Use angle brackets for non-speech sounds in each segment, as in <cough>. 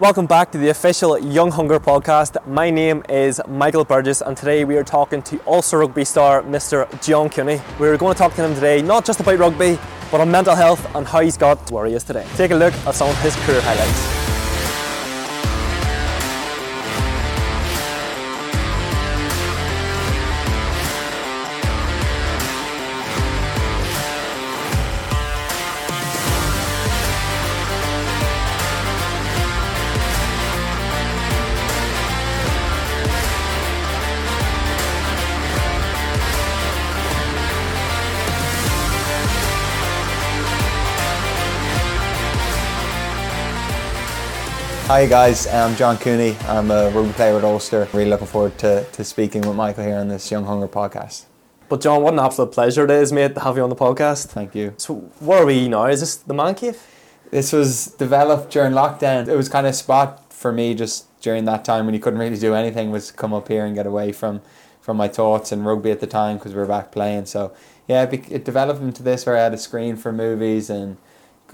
Welcome back to the official Young Hunger podcast. My name is Michael Burgess, and today we are talking to Ulster rugby star Mr. John Cooney. We're going to talk to him today not just about rugby, but on mental health and how he's got to where he is today. Take a look at some of his career highlights. Hi guys, I'm John Cooney. I'm a rugby player with Ulster. Really looking forward to, to speaking with Michael here on this Young Hunger podcast. But John, what an absolute pleasure it is, mate, to have you on the podcast. Thank you. So, where are we now? Is this the man cave? This was developed during lockdown. It was kind of a spot for me just during that time when you couldn't really do anything was come up here and get away from, from my thoughts and rugby at the time because we were back playing. So yeah, it, it developed into this where I had a screen for movies and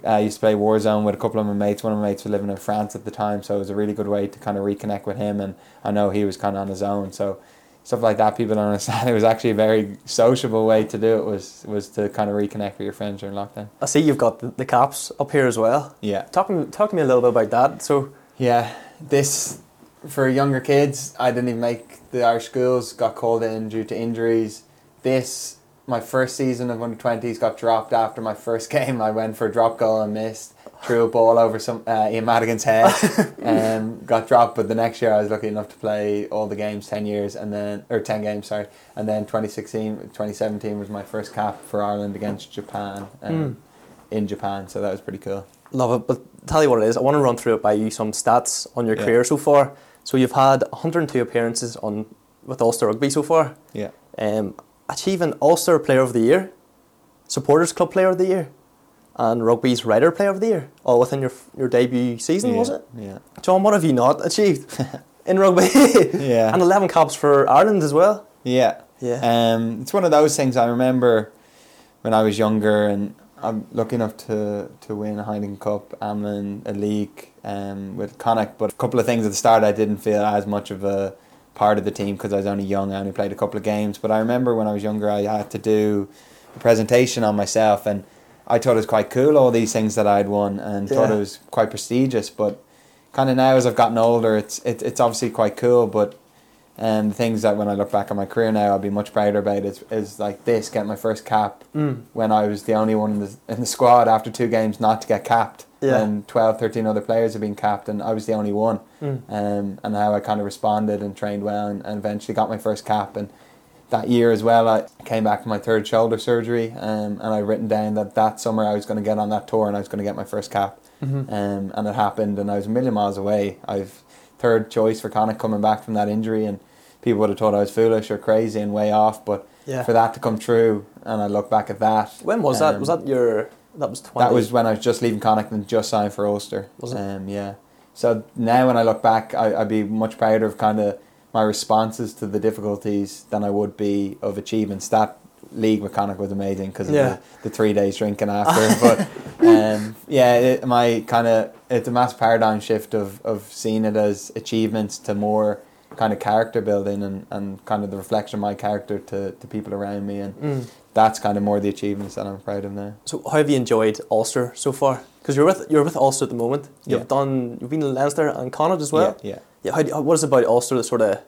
I used to play Warzone with a couple of my mates. One of my mates was living in France at the time, so it was a really good way to kind of reconnect with him. And I know he was kind of on his own, so stuff like that. People don't understand. <laughs> It was actually a very sociable way to do it. Was was to kind of reconnect with your friends during lockdown. I see you've got the, the caps up here as well. Yeah. Talk, talk to me a little bit about that. So yeah, this for younger kids. I didn't even make the Irish schools. Got called in due to injuries. This my first season of under twenties got dropped after my first <laughs> game. I went for a drop goal and missed. Threw a ball over some uh, Ian Madigan's head and <laughs> got dropped. But the next year I was lucky enough to play all the games, ten years, and then or ten games, sorry. And then 2016, 2017 was my first cap for Ireland against Japan um, mm. in Japan. So that was pretty cool. Love it. But tell you what it is. I want to run through it by you some stats on your yeah. career so far. So you've had 102 appearances on with Ulster Rugby so far. Yeah. Um, achieving Ulster Player of the Year, Supporters Club Player of the Year, and Rugby's Writer Player of the Year, all within your your debut season, yeah, was it? Yeah. John, what have you not achieved <laughs> in rugby? <laughs> yeah. And 11 caps for Ireland as well. Yeah. Yeah. Um, it's one of those things I remember when I was younger and I'm lucky enough to, to win a Heineken Cup, Amlin, a league um, with Connacht, but a couple of things at the start I didn't feel as much of a part of the team because I was only young. I only played a couple of games. But I remember when I was younger, I had to do a presentation on myself, and I thought it was quite cool all these things that I'd won, and yeah. thought it was quite prestigious. But kind of now, as I've gotten older, it's it, it's obviously quite cool, but. And um, things that when I look back on my career now, I'll be much prouder about is, is like this, get my first cap mm. when I was the only one in the, in the squad after two games not to get capped yeah. and 12, 13 other players have been capped, and I was the only one. Mm. Um, and how I kind of responded and trained well, and, and, eventually got my first cap. And that year as well, I came back from my third shoulder surgery, um, and I'd written down that that summer I was going to get on that tour and I was going to get my first cap. Mm-hmm. Um, and it happened, and I was a million miles away. I've third choice for Connacht coming back from that injury, and people would have thought I was foolish or crazy and way off, but yeah. for that to come true, and I look back at that. When was that? Was that your that was 20. That was when I was just leaving Connacht and just signed for Ulster. Was it? Um, yeah. So now when I look back, I, I'd be much prouder of kind of my responses to the difficulties than I would be of achievements. That league with Connacht was amazing because of yeah. the, the, three days drinking <laughs> after. but um, yeah, it, my kind of it's a mass paradigm shift of, of seeing it as achievements to more kind of character building and, and kind of the reflection of my character to, to people around me and mm that's kind of more the achievements that I'm proud of now. So how have you enjoyed Ulster so far? Because you're with you're with Ulster at the moment. You've yeah. done you've been in Leinster and Connacht as well. Yeah, yeah. Yeah. How, what is it about Ulster that sort of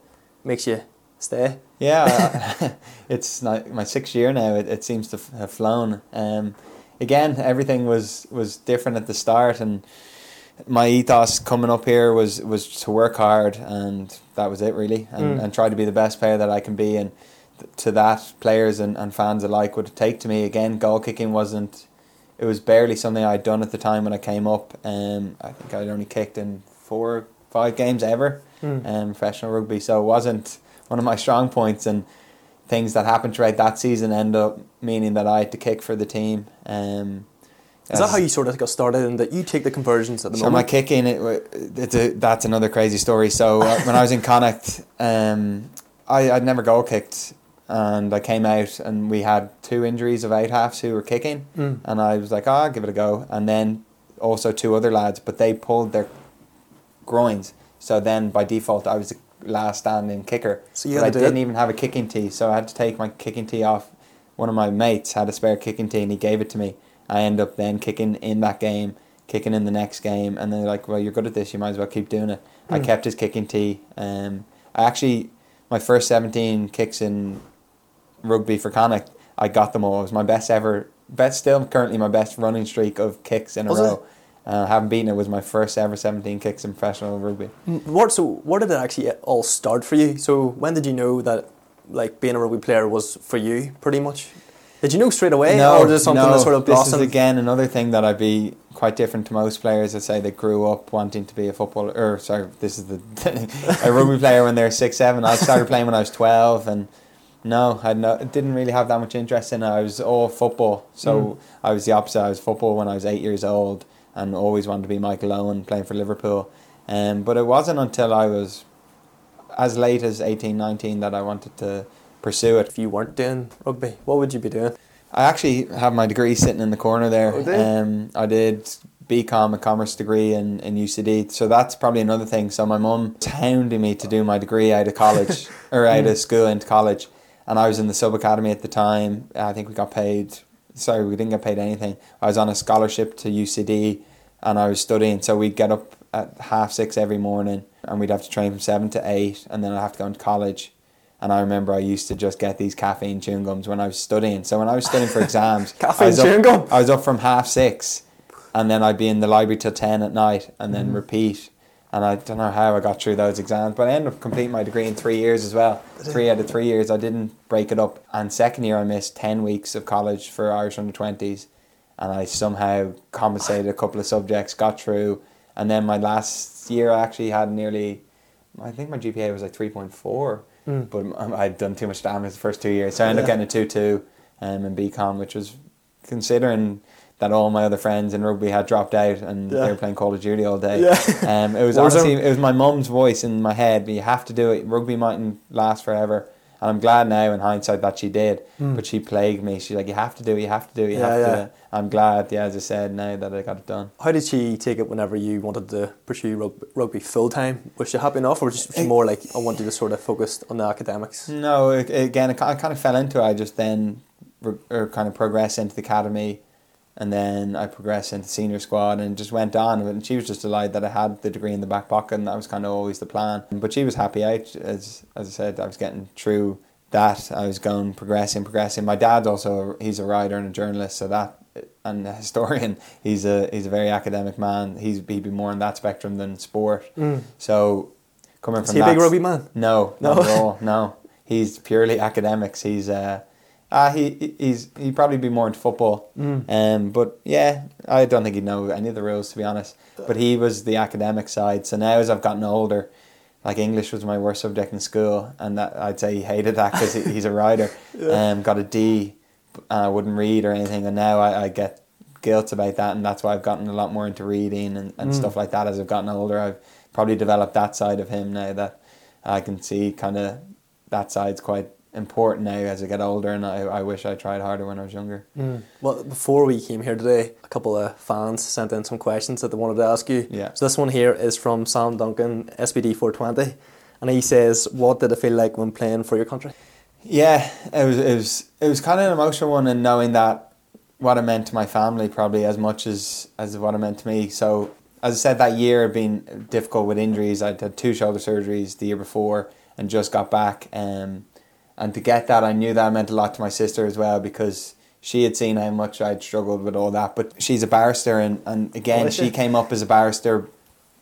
makes you stay? Yeah, <laughs> <laughs> it's not my sixth year now. It, it seems to have flown. Um, again, everything was was different at the start, and my ethos coming up here was was to work hard, and that was it really, and, Mm. and try to be the best player that I can be, and to that, players and, and fans alike would take to me. Again, goal kicking wasn't, it was barely something I'd done at the time when I came up. Um, I think I'd only kicked in four, five games ever, mm. um, professional rugby. So it wasn't one of my strong points. And things that happened throughout that season end up meaning that I had to kick for the team. Um, is that how you sort of got started and that you take the conversions at the so moment? So my kicking, it, it's a, that's another crazy story. So uh, when I was in Connacht, um, I, I'd never goal kicked and I came out and we had two injuries of eight halves who were kicking, mm. and I was like, oh, I'll give it a go. And then also two other lads, but they pulled their groins. So then by default, I was the last standing kicker. So you But I didn't it? even have a kicking tee, so I had to take my kicking tee off. One of my mates had a spare kicking tee, and he gave it to me. I end up then kicking in that game, kicking in the next game, and they're like, "Well, you're good at this. You might as well keep doing it." I Mm. kept his kicking tee. Um, I actually my first seventeen kicks in rugby for Connacht, I got them all. It was my best ever, best still currently my best running streak of kicks in a Was row. Uh, haven't beaten it was my first ever seventeen kicks in professional rugby. What so where did it actually all start for you? So when did you know that like being a rugby player was for you pretty much? Did you know straight away or was it something that sort of this blossomed? is again another thing that I'd be quite different to most players that say they grew up wanting to be a footballer. Or sorry, this is the <laughs> a rugby player when they're six, seven. I started playing when I was twelve, and no, I no, didn't really have that much interest in it. I was all football, so Mm. I was the opposite. I was football when I was eight years old, and always wanted to be Michael Owen playing for Liverpool. Um, but it wasn't until I was as late as 18, 19 that I wanted to pursue it. if you weren't doing rugby, what would you be doing? I actually have my degree sitting in the corner there. Oh, do um, I did BCom, a commerce degree in, in UCD. So that's probably another thing. So my mum was hounding me to do my degree out of college <laughs> or out of school into college. And I was in the sub academy at the time. I think we got paid. Sorry, we didn't get paid anything. I was on a scholarship to UCD, and I was studying. So we'd get up at half six every morning, and we'd have to train from seven to eight, and then I'd have to go into college. And I remember I used to just get these caffeine chewing gums when I was studying. So when I was studying for <laughs> exams, I Caffeine was up- chewing gum? I was up from half six, and then I'd be in the library till ten at night, and then mm-hmm. repeat. And I don't know how I got through those exams, but I ended up completing my degree in three years as well. Three out of three years, I didn't break it up. And second year, I missed ten weeks of college for Irish under twenties, and I somehow compensated a couple of subjects, got through. And then my last year, I actually had nearly, I think my GPA was like three point four, Mm. but um, I'd done too much damage the first two years, so I ended up getting a two two, um, in BCom, which was considering that all my other friends in rugby had dropped out and Yeah. they were playing Call of Duty all day. Yeah. Um, it was <laughs> honestly it was my mum's voice in my head. But you have to do it. Rugby mightn't last forever, and I'm glad now in hindsight that she did. Mm. But she plagued me. She's like, "You have to do it. You have to do it. You Yeah, have yeah. to." Do it. I'm glad, yeah, as I said, now that I got it done. How did she take it whenever you wanted to pursue rugby, rugby full time? Was she happy enough, or was she more like I wanted to sort of focus on the academics? No, again, I kind of fell into it. I just then re- or kind of progressed into the academy, and then I progressed into senior squad, and just went on. And she was just delighted that I had the degree in the back pocket, and that was kind of always the plan. But she was happy out, as as I said, I was getting through that. I was going progressing, progressing. My dad's also he's a writer and a journalist, so that and a historian. <laughs> He's a he's a very academic man. He's he'd be more on that spectrum than sport. Mm. So coming Is from he a big rugby man? no, No? not at all. No, he's purely academics. He's uh, uh he he's he'd probably be more into football. Mm. Um, but yeah, I don't think he'd know any of the rules to be honest. But he was the academic side. So now as I've gotten older, like English was my worst subject in school, and that I'd say he hated that because he, he's a writer. <laughs> Yeah. Um, got a D, and I wouldn't read or anything, and now I, I get guilt about that, and that's why I've gotten a lot more into reading and, and Mm. stuff like that as I've gotten older. I've probably developed that side of him now that I can see kind of that side's quite important now as I get older, and I, I wish I tried harder when I was younger. Mm. Well, before we came here today, a couple of fans sent in some questions that they wanted to ask you. Yeah. So this one here is from Sam Duncan, SPD 420, and he says, "What did it feel like when playing for your country?" Yeah, it was it was it was kind of an emotional one, and knowing that what it meant to my family probably as much as as what it meant to me. So as I said, that year had been difficult with injuries. I'd had two shoulder surgeries the year before, and just got back. Um, and to get that, I knew that meant a lot to my sister as well because she had seen how much I'd struggled with all that. But she's a barrister, and and again, Oh, she she? came up as a barrister,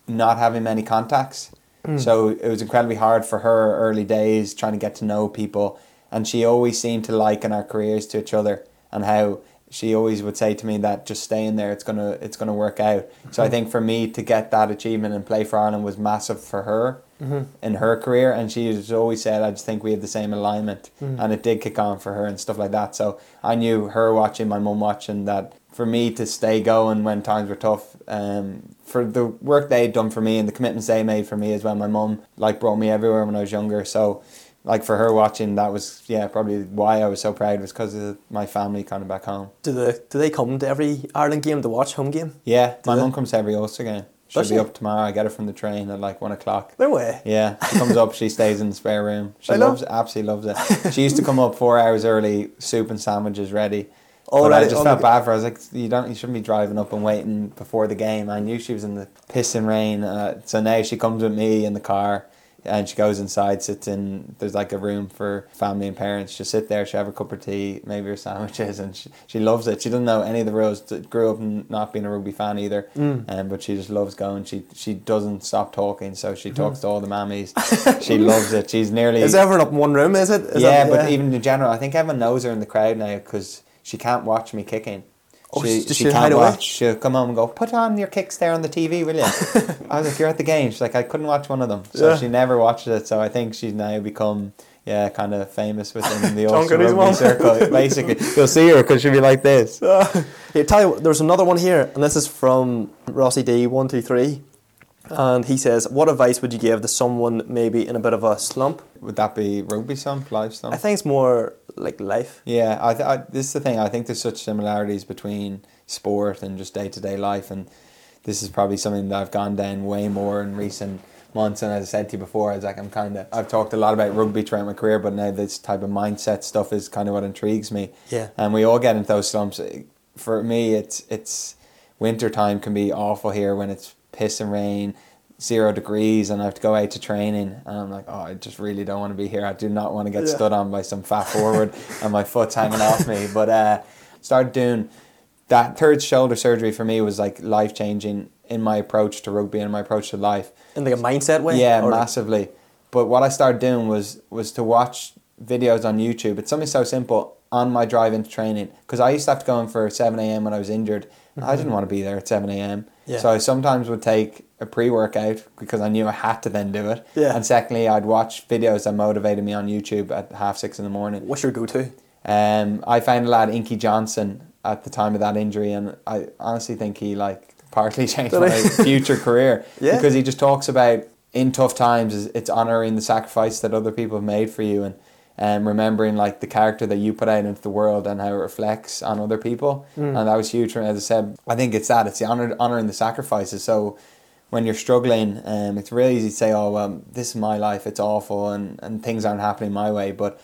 not having many contacts. Mm. So it was incredibly hard for her early days trying to get to know people. And she always seemed to liken our careers to each other and how she always would say to me that just stay in there, it's gonna it's gonna work out. So I think for me to get that achievement and play for Ireland was massive for her Mm-hmm. in her career and she has always said I just think we have the same alignment Mm. and it did kick on for her and stuff like that. So I knew her watching, my mum watching that for me to stay going when times were tough, um, for the work they'd done for me and the commitments they made for me as well. My mum like brought me everywhere when I was younger. So like for her watching that was yeah, probably why I was so proud was because of my family kind of back home. Do they do they come to every Ireland game to watch home game? Yeah, my they? mum comes to every Ulster game. She'll Does be she? up tomorrow. I get her from the train at like one o'clock. No way. Yeah, she comes up. She stays in the spare room. <laughs> She I loves, absolutely loves it. She used to come up four hours early, soup and sandwiches ready. All but ready- I just felt the- bad for her. I was like, you don't, you shouldn't be driving up and waiting before the game. I knew she was in the pissing rain, uh, so now she comes with me in the car. And she goes inside, sits in. There's like a room for family and parents. She'll sit there. She'll have a cup of tea, maybe her sandwiches, and she, she loves it. She doesn't know any of the rules. Grew up not being a rugby fan either, Mm. um, but she just loves going. She she doesn't stop talking, so she Mm-hmm. talks to all the mammies. <laughs> she loves it. She's nearly Is everyone up in one room? Is it? Is yeah, that- but even in general, I think everyone knows her in the crowd now because she can't watch me kicking. Oh, she, does she she can't away? watch. She'll come home and go, put on your kicks there on the TV, will you? <laughs> I was like, you're at the game. She's like, I couldn't watch one of them. So Yeah. she never watched it. So I think she's now become, yeah, kind of famous within the John Ulster rugby circle. Basically, <laughs> you'll see her because she'll be like this. Here, tell you, there's another one here, and this is from Rossi D one two three, and he says, "What advice would you give to someone maybe in a bit of a slump?" Would that be rugby slump, live stump? I think it's more like life. Yeah, I, th- I this is the thing. I think there's such similarities between sport and just day to day life, and this is probably something that I've gone down way more in recent months. And as I said to you before, I was like, I'm kind of I've talked a lot about rugby throughout my career, but now this type of mindset stuff is kind of what intrigues me. Yeah. and we all get into those slumps. For me, it's it's winter time can be awful here when it's piss and rain. Zero degrees, and I have to go out to training, and I'm like, oh, I just really don't want to be here. I do not want to get Yeah. stood on by some fat forward, <laughs> and my foot's hanging off me. But uh, started doing that third shoulder surgery for me was like life changing in my approach to rugby and my approach to life. In like a mindset way. Yeah, Or- massively. But what I started doing was was to watch videos on YouTube. It's something so simple on my drive into training because I used to have to go in for seven a.m. when I was injured. I didn't want to be there at seven a.m. Yeah. So I sometimes would take a pre workout because I knew I had to then do it. Yeah. And secondly, I'd watch videos that motivated me on YouTube at half six in the morning. What's your go-to? Um, I found a lad, Inky Johnson, at the time of that injury, and I honestly think he like partly <laughs> changed my future career <laughs> Yeah. because he just talks about in tough times it's honoring the sacrifice that other people have made for you and um, remembering like the character that you put out into the world and how it reflects on other people. Mm. and that was huge for me. As I said I think it's that it's the honor, honoring the sacrifices. So when you're struggling um, it's really easy to say oh well this is my life it's awful and, and things aren't happening my way. But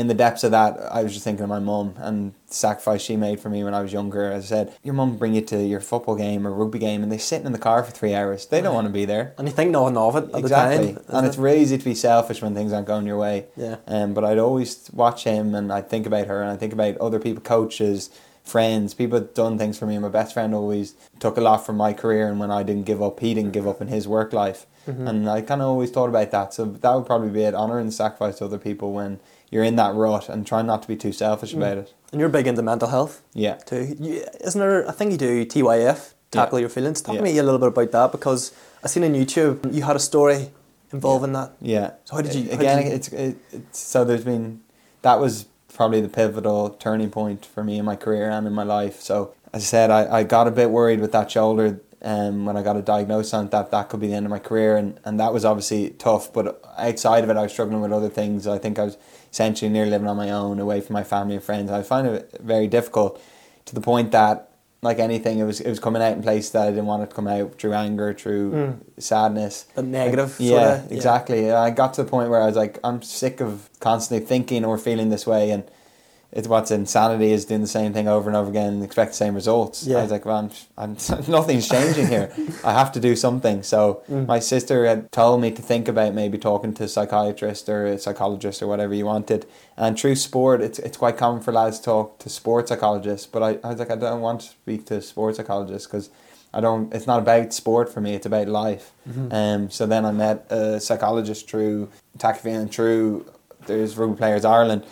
in the depths of that, I was just thinking of my mum and the sacrifice she made for me when I was younger. As I said, your mum bring you to your football game or rugby game, and they're sitting in the car for three hours. They don't want to be there. And you think nothing of it at exactly, the time. and it's really easy to be selfish when things aren't going your way. Yeah. Um, but I'd always watch him, and I'd think about her, and I'd think about other people, coaches, friends, people that done things for me. My best friend always took a lot from my career, and when I didn't give up, he didn't give up in his work life. Mm-hmm. And I kind of always thought about that. So that would probably be it, honoring the sacrifice to other people when you're in that rut, and trying not to be too selfish about it. And you're big into mental health Yeah. too. You, isn't there? I think you do TYF, tackle your feelings. Talk Yeah. to me a little bit about that because I seen on YouTube you had a story involving that. Yeah. So how did you- how Again, did you- it's, it, it's so there's been that was probably the pivotal turning point for me in my career and in my life. So as I said, I, I got a bit worried with that shoulder. Um, when I got a diagnosis on that that could be the end of my career, and, and that was obviously tough. But outside of it, I was struggling with other things. I think I was essentially near living on my own, away from my family and friends. I find it very difficult to the point that, like anything, it was it was coming out in places that I didn't want it to come out through anger, through Mm. sadness. The negative. Yeah, sorta, yeah. exactly. I got to the point where I was like, I'm sick of constantly thinking or feeling this way, and it's what's insanity is doing the same thing over and over again and expect the same results. Yeah. I was like, well, I'm, <laughs> nothing's changing here. I have to do something. So Mm. my sister had told me to think about maybe talking to a psychiatrist or a psychologist or whatever you wanted. And through sport, it's it's quite common for lads to talk to sports psychologists. But I, I was like, I don't want to speak to a sports psychologist because. I don't. It's not about sport for me. It's about life. Mm-hmm. Um. So then I met a psychologist through Takafin and through there's Rugby Players Ireland,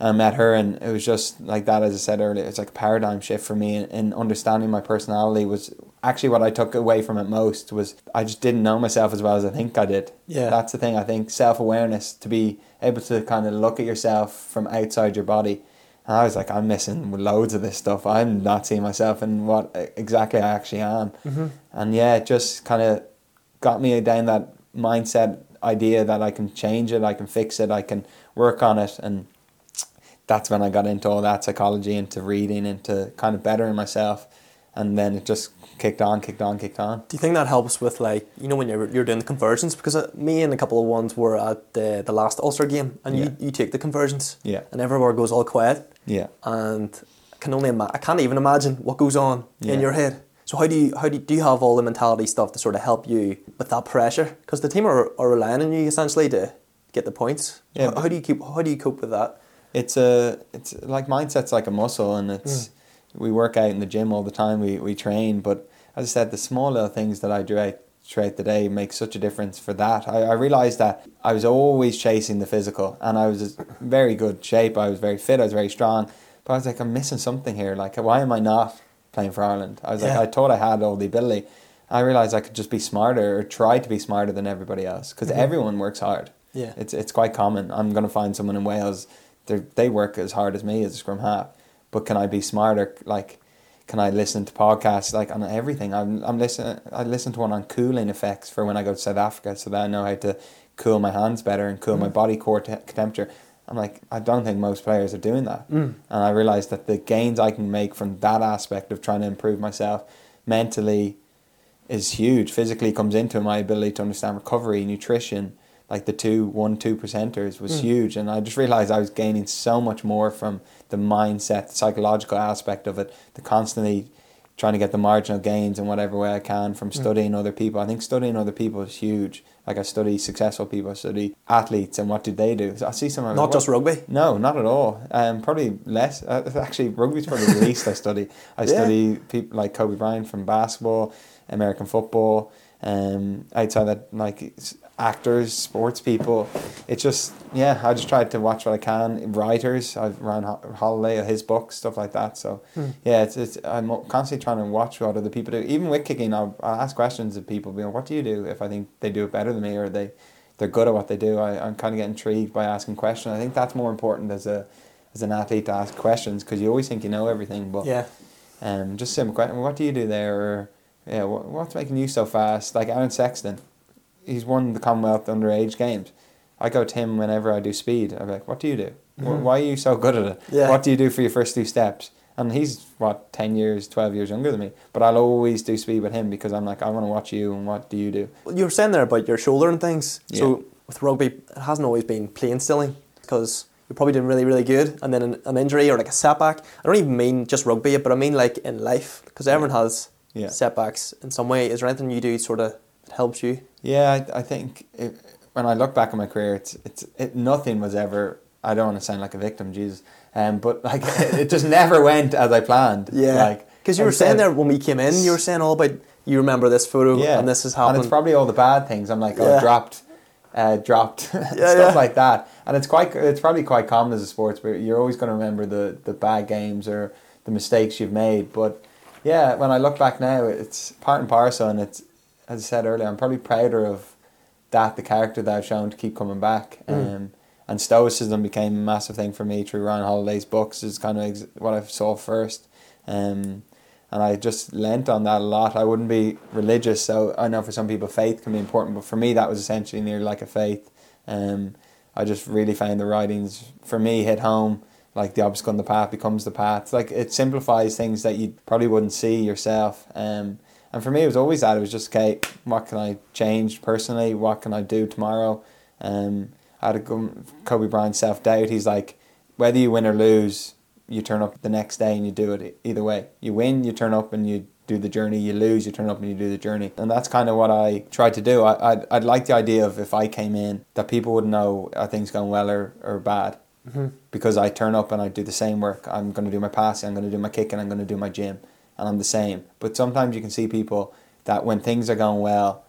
I met her, and it was just like that. As I said earlier, it's like a paradigm shift for me in, in understanding my personality. Was actually what I took away from it most was I just didn't know myself as well as I think I did. Yeah. That's the thing. I think self awareness to be able to kind of look at yourself from outside your body. And I was like, I'm missing loads of this stuff. I'm not seeing myself and what exactly I actually am. Mm-hmm. And yeah, it just kind of got me down that mindset idea that I can change it, I can fix it, I can work on it. And that's when I got into all that psychology, into reading, into kind of bettering myself. and then it just kicked on, kicked on, kicked on. Do you think that helps with like you know when you're you're doing the conversions because uh, me and a couple of ones were at the the last Ulster game and Yeah. you, you take the conversions Yeah. and everywhere goes all quiet Yeah. and I can only ima- I can't even imagine what goes on Yeah. in your head. So how do you how do you, do you have all the mentality stuff to sort of help you with that pressure? Because the team are, are relying on you essentially to get the points. Yeah, How, how do you keep how do you cope with that? It's a it's like mindset's like a muscle and it's hmm. we work out in the gym all the time we, we train but as I said the small little things that I do out throughout the day make such a difference for that I, I realized that I was always chasing the physical and I was in very good shape I was very fit I was very strong but I was like I'm missing something here like why am I not playing for Ireland I was Yeah. like I thought I had all the ability I realized I could just be smarter or try to be smarter than everybody else because mm-hmm. everyone works hard Yeah. it's it's quite common. I'm going to find someone in Wales. They they work as hard as me as a scrum half, but can I be smarter? Like, can I listen to podcasts like on everything? I'm I'm listening. I listen to one on cooling effects for when I go to South Africa, so that I know how to cool my hands better and cool my body core te- temperature. I'm like, I don't think most players are doing that, Mm. and I realized that the gains I can make from that aspect of trying to improve myself mentally is huge. Physically comes into my ability to understand recovery, nutrition, like the two one two percenters was Mm. huge, and I just realized I was gaining so much more from the mindset, the psychological aspect of it, the constantly trying to get the marginal gains in whatever way I can from Mm. studying other people. I think studying other people is huge. Like I study successful people, I study athletes, and what do they do? So I see some Not just rugby. no, not at all. Um, probably less. Uh, <laughs> actually, rugby's probably the least I study. I Yeah. study people like Kobe Bryant from basketball, American football. Um, outside that, like actors, sports people. It's just yeah. I just tried to watch what I can. Writers. I've Ryan Ho- Holiday, his books, stuff like that. So Hmm. yeah, it's, it's I'm constantly trying to watch what other people do. Even with kicking, I'll, I'll ask questions of people. Being, what do you do? If I think they do it better than me, or they they're good at what they do, I, I'm kind of get intrigued by asking questions. I think that's more important as a as an athlete to ask questions because you always think you know everything, but Yeah. um, just simple question. What do you do there? Or yeah, what, what's making you so fast? Like Aaron Sexton, he's won the Commonwealth underage games. I go to him whenever I do speed. I'm like, what do you do? Mhm. Why are you so good at it? Yeah. What do you do for your first two steps? And he's what ten years, twelve years younger than me. But I'll always do speed with him because I'm like, I want to watch you. And what do you do? Well, You were saying there about your shoulder and things. Yeah. So with rugby, it hasn't always been plain stilling because you're probably doing really, really good, and then an, an injury or like a setback. I don't even mean just rugby, but I mean like in life because everyone has Yeah. setbacks in some way. Is there anything you do sort of that helps you? Yeah, I, I think it, when I look back at my career, it's it's it, nothing was ever. I don't want to sound like a victim, Jesus, um, but like <laughs> it, just never went as I planned. Yeah, like because you were saying there when we came in, you were saying all about you remember this photo yeah, and this is and it's probably all the bad things. I'm like, oh, Yeah. dropped, uh, dropped, <laughs> stuff yeah. like that, and it's quite it's probably quite common as a sports, but you're always going to remember the the bad games or the mistakes you've made. But yeah, when I look back now, it's part and parcel, and it's as I said earlier, I'm probably prouder of that the character that I've shown to keep coming back. Mm. Um, and stoicism became a massive thing for me through Ryan Holiday's books. Is kind of ex- what I saw first, um, and I just lent on that a lot. I wouldn't be religious, so I know for some people faith can be important, but for me that was essentially nearly like a faith. Um, I just really found the writings for me hit home. Like the obstacle in the path becomes the path. Like it simplifies things that you probably wouldn't see yourself. Um, and for me, it was always that. It was just okay. What can I change personally? What can I do tomorrow? Um, I had a Kobe Bryant self doubt. He's like, whether you win or lose, you turn up the next day and you do it either way. You win, you turn up and you do the journey. You lose, you turn up and you do the journey. And that's kind of what I tried to do. I I'd, I'd like the idea of if I came in that people would know are things going well or, or bad Mhm. because I turn up and I do the same work. I'm going to do my passing, I'm going to do my kicking, I'm going to do my gym, and I'm the same. But sometimes you can see people that when things are going well,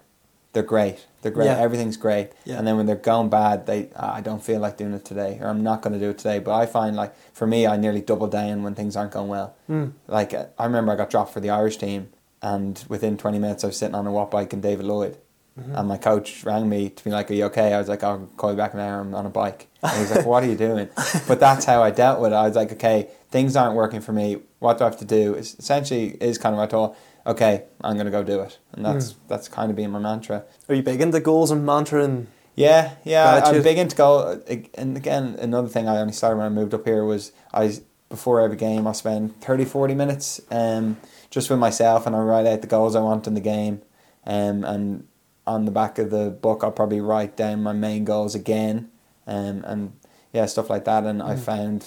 they're great. They're great. Yeah. Everything's great. Yeah. And then when they're going bad, they "Ah, I don't feel like doing it today, or I'm not going to do it today. But I find like for me, I nearly double down when things aren't going well. Mm. Like I remember I got dropped for the Irish team, and within 20 minutes I was sitting on a watt bike in David Lloyd. Mm-hmm. And my coach rang me to be like, "Are you okay?" I was like, "I'll call you back in an hour. I'm on a bike." And he's like, "What are you doing?" <laughs> But that's how I dealt with it. I was like, "Okay, things aren't working for me. What do I have to do?" It's essentially is kind of what I thought. Okay, I'm gonna go do it, and that's Hmm. that's kind of being my mantra. Are you big into goals and mantra and Yeah, yeah, I- I'm big into goal. And again, another thing I only started when I moved up here was I before every game I spend 30, 40 minutes um, just with myself, and I write out the goals I want in the game, um, and on the back of the book, I'll probably write down my main goals again, um, and yeah, stuff like that. And I Mm. found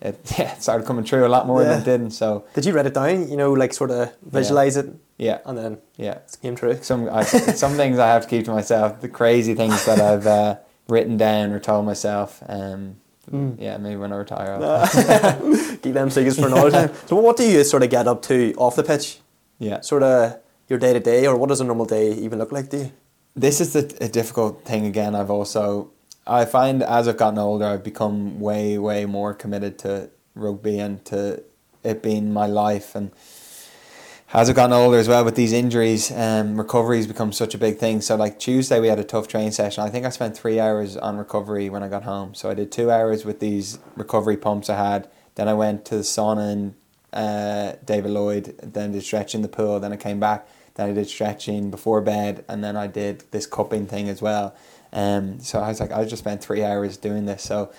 it, <laughs> yeah, it started coming true a lot more than it didn't. So Did you write it down? You know, like sort of visualize it, yeah, and then yeah. it came true. Some I, some things I have to keep to myself. The crazy things that I've uh, written down or told myself. Um, Mm. yeah, maybe when I retire. I'll, <laughs> Keep them secrets for another time. So, what do you sort of get up to off the pitch? yeah. Sort of your day to day, or what does a normal day even look like to you? this is a difficult thing again. I've also I find as I've gotten older, I've become way way more committed to rugby and to it being my life. And as I've gotten older as well, with these injuries, um, recovery has become such a big thing. So like Tuesday, we had a tough training session. I think I spent three hours on recovery when I got home. So I did two hours with these recovery pumps I had. Then I went to the sauna and uh, David Lloyd. Then did stretching in the pool. Then I came back. Then I did stretching before bed, and then I did this cupping thing as well. Um, so I was like, I just spent three hours doing this. So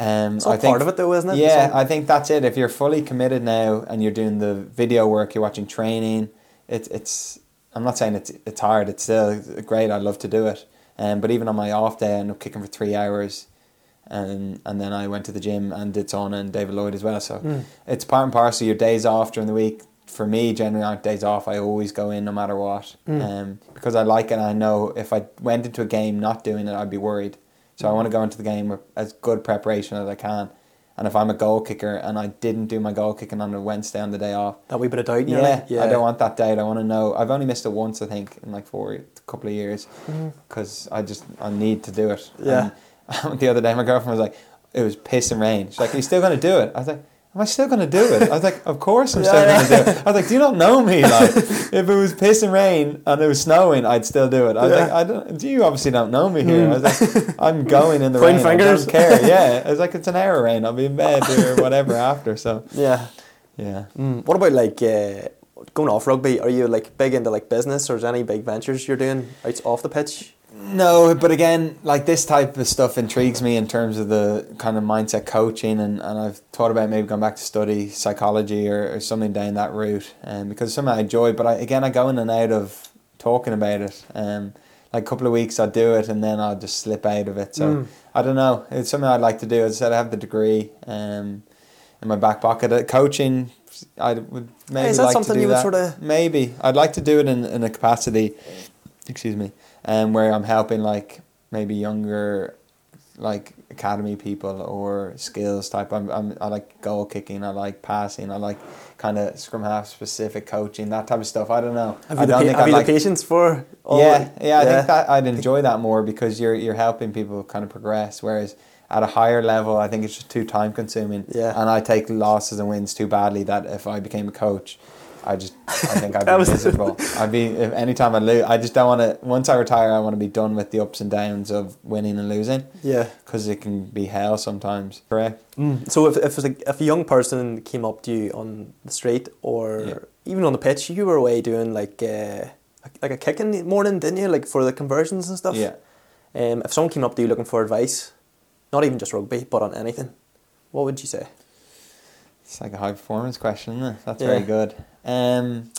um, I think part of it, though, isn't it? yeah, I think that's it. If you're fully committed now and you're doing the video work, you're watching training, it's it's. I'm not saying it's it's hard. It's still great. I'd love to do it. Um, but even on my off day, I ended up kicking for three hours, and and then I went to the gym and did sauna and David Lloyd as well. So Mm. it's part and parcel. Your days off during the week. For me, generally aren't days off. I always go in no matter what, Mm. um, because I like it. and I know if I went into a game not doing it, I'd be worried. So I want to go into the game with as good preparation as I can. And if I'm a goal kicker and I didn't do my goal kicking on a Wednesday on the day off, That wee bit of doubt. in your yeah. I don't want that doubt. I want to know. I've only missed it once, I think, in like four, a couple of years, because I just I need to do it. Yeah. And <laughs> the other day, my girlfriend was like, "It was piss and rain." She's like, "Are you still going to do it?" I was like. Am I still going to do it? I was like, of course I'm <laughs> still going to do it. I was like, do you not know me? <laughs> Like, if it was piss and rain and it was snowing, I'd still do it. I was Yeah. like, I don't. You obviously don't know me here. I was like, I'm going in the rain. fingers. I don't care. <laughs> Yeah, I was like, it's an hour rain. I'll be in bed or whatever after. So Yeah. yeah. Mm. What about like uh, going off rugby? Are you like big into like business, or is any big ventures you're doing out off the pitch? No, but again, like this type of stuff intrigues me in terms of the kind of mindset coaching, and, and I've thought about maybe going back to study psychology or, or something down that route, um, because it's something I enjoy. But I, again, I go in and out of talking about it. Um, like a couple of weeks I'll do it, and then I'll just slip out of it. So Mm. I don't know. It's something I'd like to do. As I said, I have the degree um, in my back pocket. Uh, coaching, I would maybe is that like something to do you would that. sorta- Maybe I'd like to do it in, in a capacity. Excuse me, um, where I'm helping like maybe younger, like academy people or skills type. I'm, I'm I like goal kicking. I like passing. I like kind of scrum half specific coaching that type of stuff. I don't know. Have I you, the, don't pa- think have I'd you like the patience for? all yeah, that? yeah, I think that I'd enjoy that more because you're you're helping people kind of progress. Whereas at a higher level, I think it's just too time consuming. Yeah. and I take losses and wins too badly. That if I became a coach, I just I <laughs> think I'd be was- miserable. <laughs> I'd be if anytime I lose, I just don't want to. Once I retire, I want to be done with the ups and downs of winning and losing Yeah. because it can be hell sometimes. Correct. Mm. So if if, like, if a young person came up to you on the street or Yeah. even on the pitch, you were away doing like uh, like a kicking morning, didn't you? Like for the conversions and stuff. Yeah. Um, if someone came up to you looking for advice, not even just rugby, but on anything, what would you say? It's like a high performance question, isn't it? That's Yeah. very good. Um,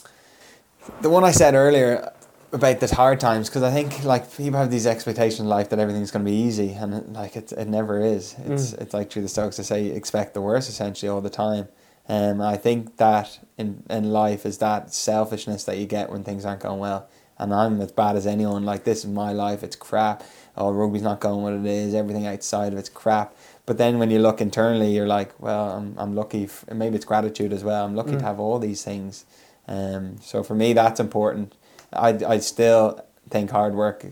the one I said earlier about the hard times, because I think like people have these expectations in life that everything's going to be easy, and it, like it, it never is. It's Mm. it's like through the Stoics to say expect the worst essentially all the time. Um, I think that in in life is that selfishness that you get when things aren't going well. And I'm as bad as anyone. Like this is my life. It's crap. Oh, rugby's not going what it is. Everything outside of it's crap. But then when you look internally, you're like, well, I'm I'm lucky. F- maybe it's gratitude as well. I'm lucky Mm. to have all these things. Um, so for me, that's important. I I still think hard work,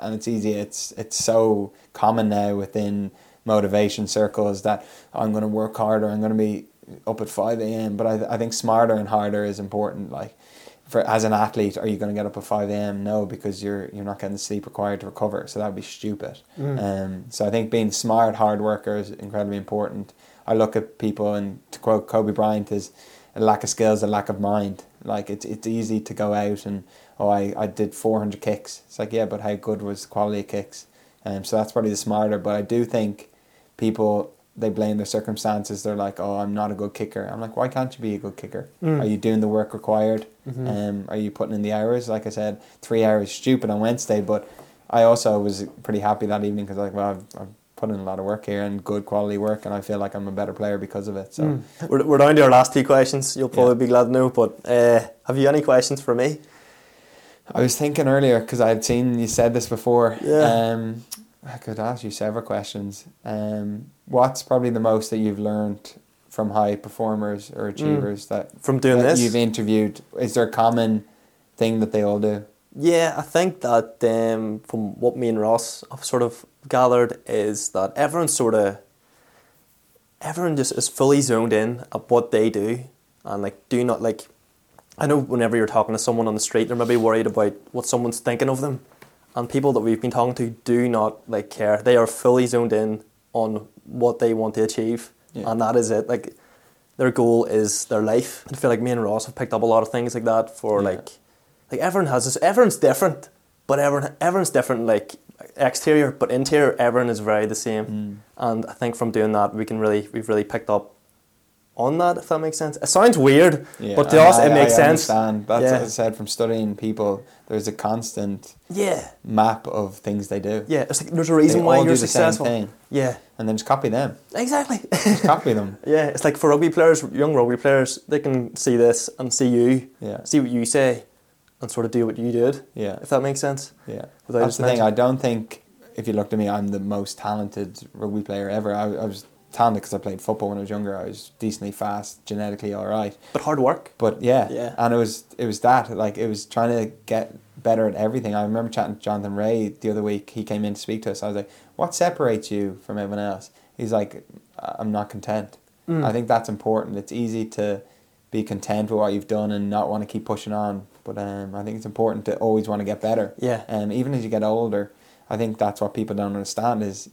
and it's easy. It's it's so common now within motivation circles that I'm going to work harder. I'm going to be up at five a.m. But I I think smarter and harder is important. Like for as an athlete, are you going to get up at five a.m.? No, because you're you're not getting the sleep required to recover. So that would be stupid. Mm. Um, so I think being smart, hard worker is incredibly important. I look at people and to quote Kobe Bryant is a lack of skills, a lack of mind. Like it's it's easy to go out and oh I, I did four hundred kicks. It's like yeah, but how good was the quality of kicks? Um, so that's probably the smarter. But I do think people they blame their circumstances. They're like, "Oh, I'm not a good kicker." I'm like, "Why can't you be a good kicker? Mm. Are you doing the work required? Mhm. Um, are you putting in the hours?" Like I said, three hours stupid on Wednesday, but I also was pretty happy that evening because like, well, I've, I've put in a lot of work here and good quality work, and I feel like I'm a better player because of it. So. Mm. We're, we're down to our last two questions. You'll probably be glad to know. But uh, have you any questions for me? I was thinking earlier because I had seen you said this before. Yeah. Um, I could ask you several questions. Um, what's probably the most that you've learned from high performers or achievers that, From doing that this? you've interviewed? Is there a common thing that they all do? Yeah, I think that um, from what me and Ross have sort of gathered is that everyone sort of everyone just is fully zoned in at what they do and like do not like I know whenever you're talking to someone on the street they're maybe worried about what someone's thinking of them and people that we've been talking to do not like care they are fully zoned in on what they want to achieve Yeah. and that is it like their goal is their life I feel like me and Ross have picked up a lot of things like that for Yeah. like like everyone has this everyone's different but everyone everyone's different like exterior but interior everyone is very the same Mm. and I think from doing that we can really we've really picked up on that if that makes sense it sounds weird Yeah, but to us I- it makes I sense Understand. That's Yeah. what I said from studying people. There's a constant yeah map of things they do. yeah it's like there's a reason They why you're do the same successful thing. yeah and then just copy them. exactly <laughs> Just copy them. yeah it's like for rugby players young rugby players they can see this and see you Yeah. see what you say and sort of do what you did Yeah. if that makes sense Yeah. Without That's the thing. I don't think if you looked at me, I'm the most talented rugby player ever. I, I was talented because I played football when I was younger. I was decently fast, genetically all right. but hard work But yeah, Yeah. and it was it was that like it was trying to get better at everything. I remember chatting to Jonathan Rea the other week. He came in to speak to us. I was like, "What separates you from everyone else?" He's like, "I'm not content." Mm. I think that's important. It's easy to be content with what you've done and not want to keep pushing on. But um, I think it's important to always want to get better. Yeah. And even as you get older, I think that's what people don't understand is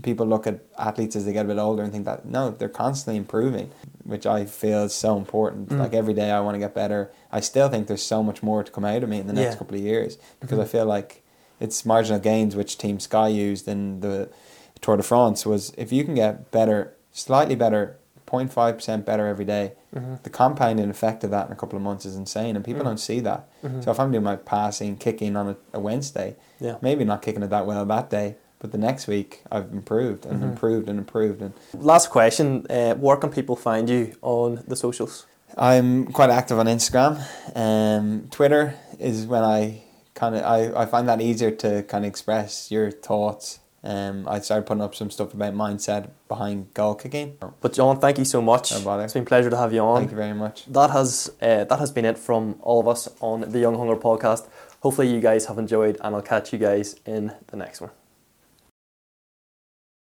people look at athletes as they get a bit older and think that no, they're constantly improving, which I feel is so important. Mm. Like every day I want to get better. I still think there's so much more to come out of me in the next Yeah. Mm-hmm. couple of years because I feel like it's marginal gains which Team Sky used in the Tour de France was if you can get better, slightly better, 0.5% better every day, Mhm. the compounding effect of that in a couple of months is insane and people Mm. don't see that. Mhm. So if I'm doing my passing, kicking on a, a Wednesday, yeah maybe not kicking it that well that day, but the next week I've improved and Mhm. improved and improved. And last question uh, where can people find you on the socials I'm quite active on Instagram. Um, Twitter is when I kind of I, I find that easier to kind of express your thoughts. Um, I started putting up some stuff about mindset behind goal kicking. But John, thank you so much. No bother. It's been a pleasure to have you on. Thank you very much. That has uh, that has been it from all of us on the Young Hunger podcast. Hopefully you guys have enjoyed, and I'll catch you guys in the next one.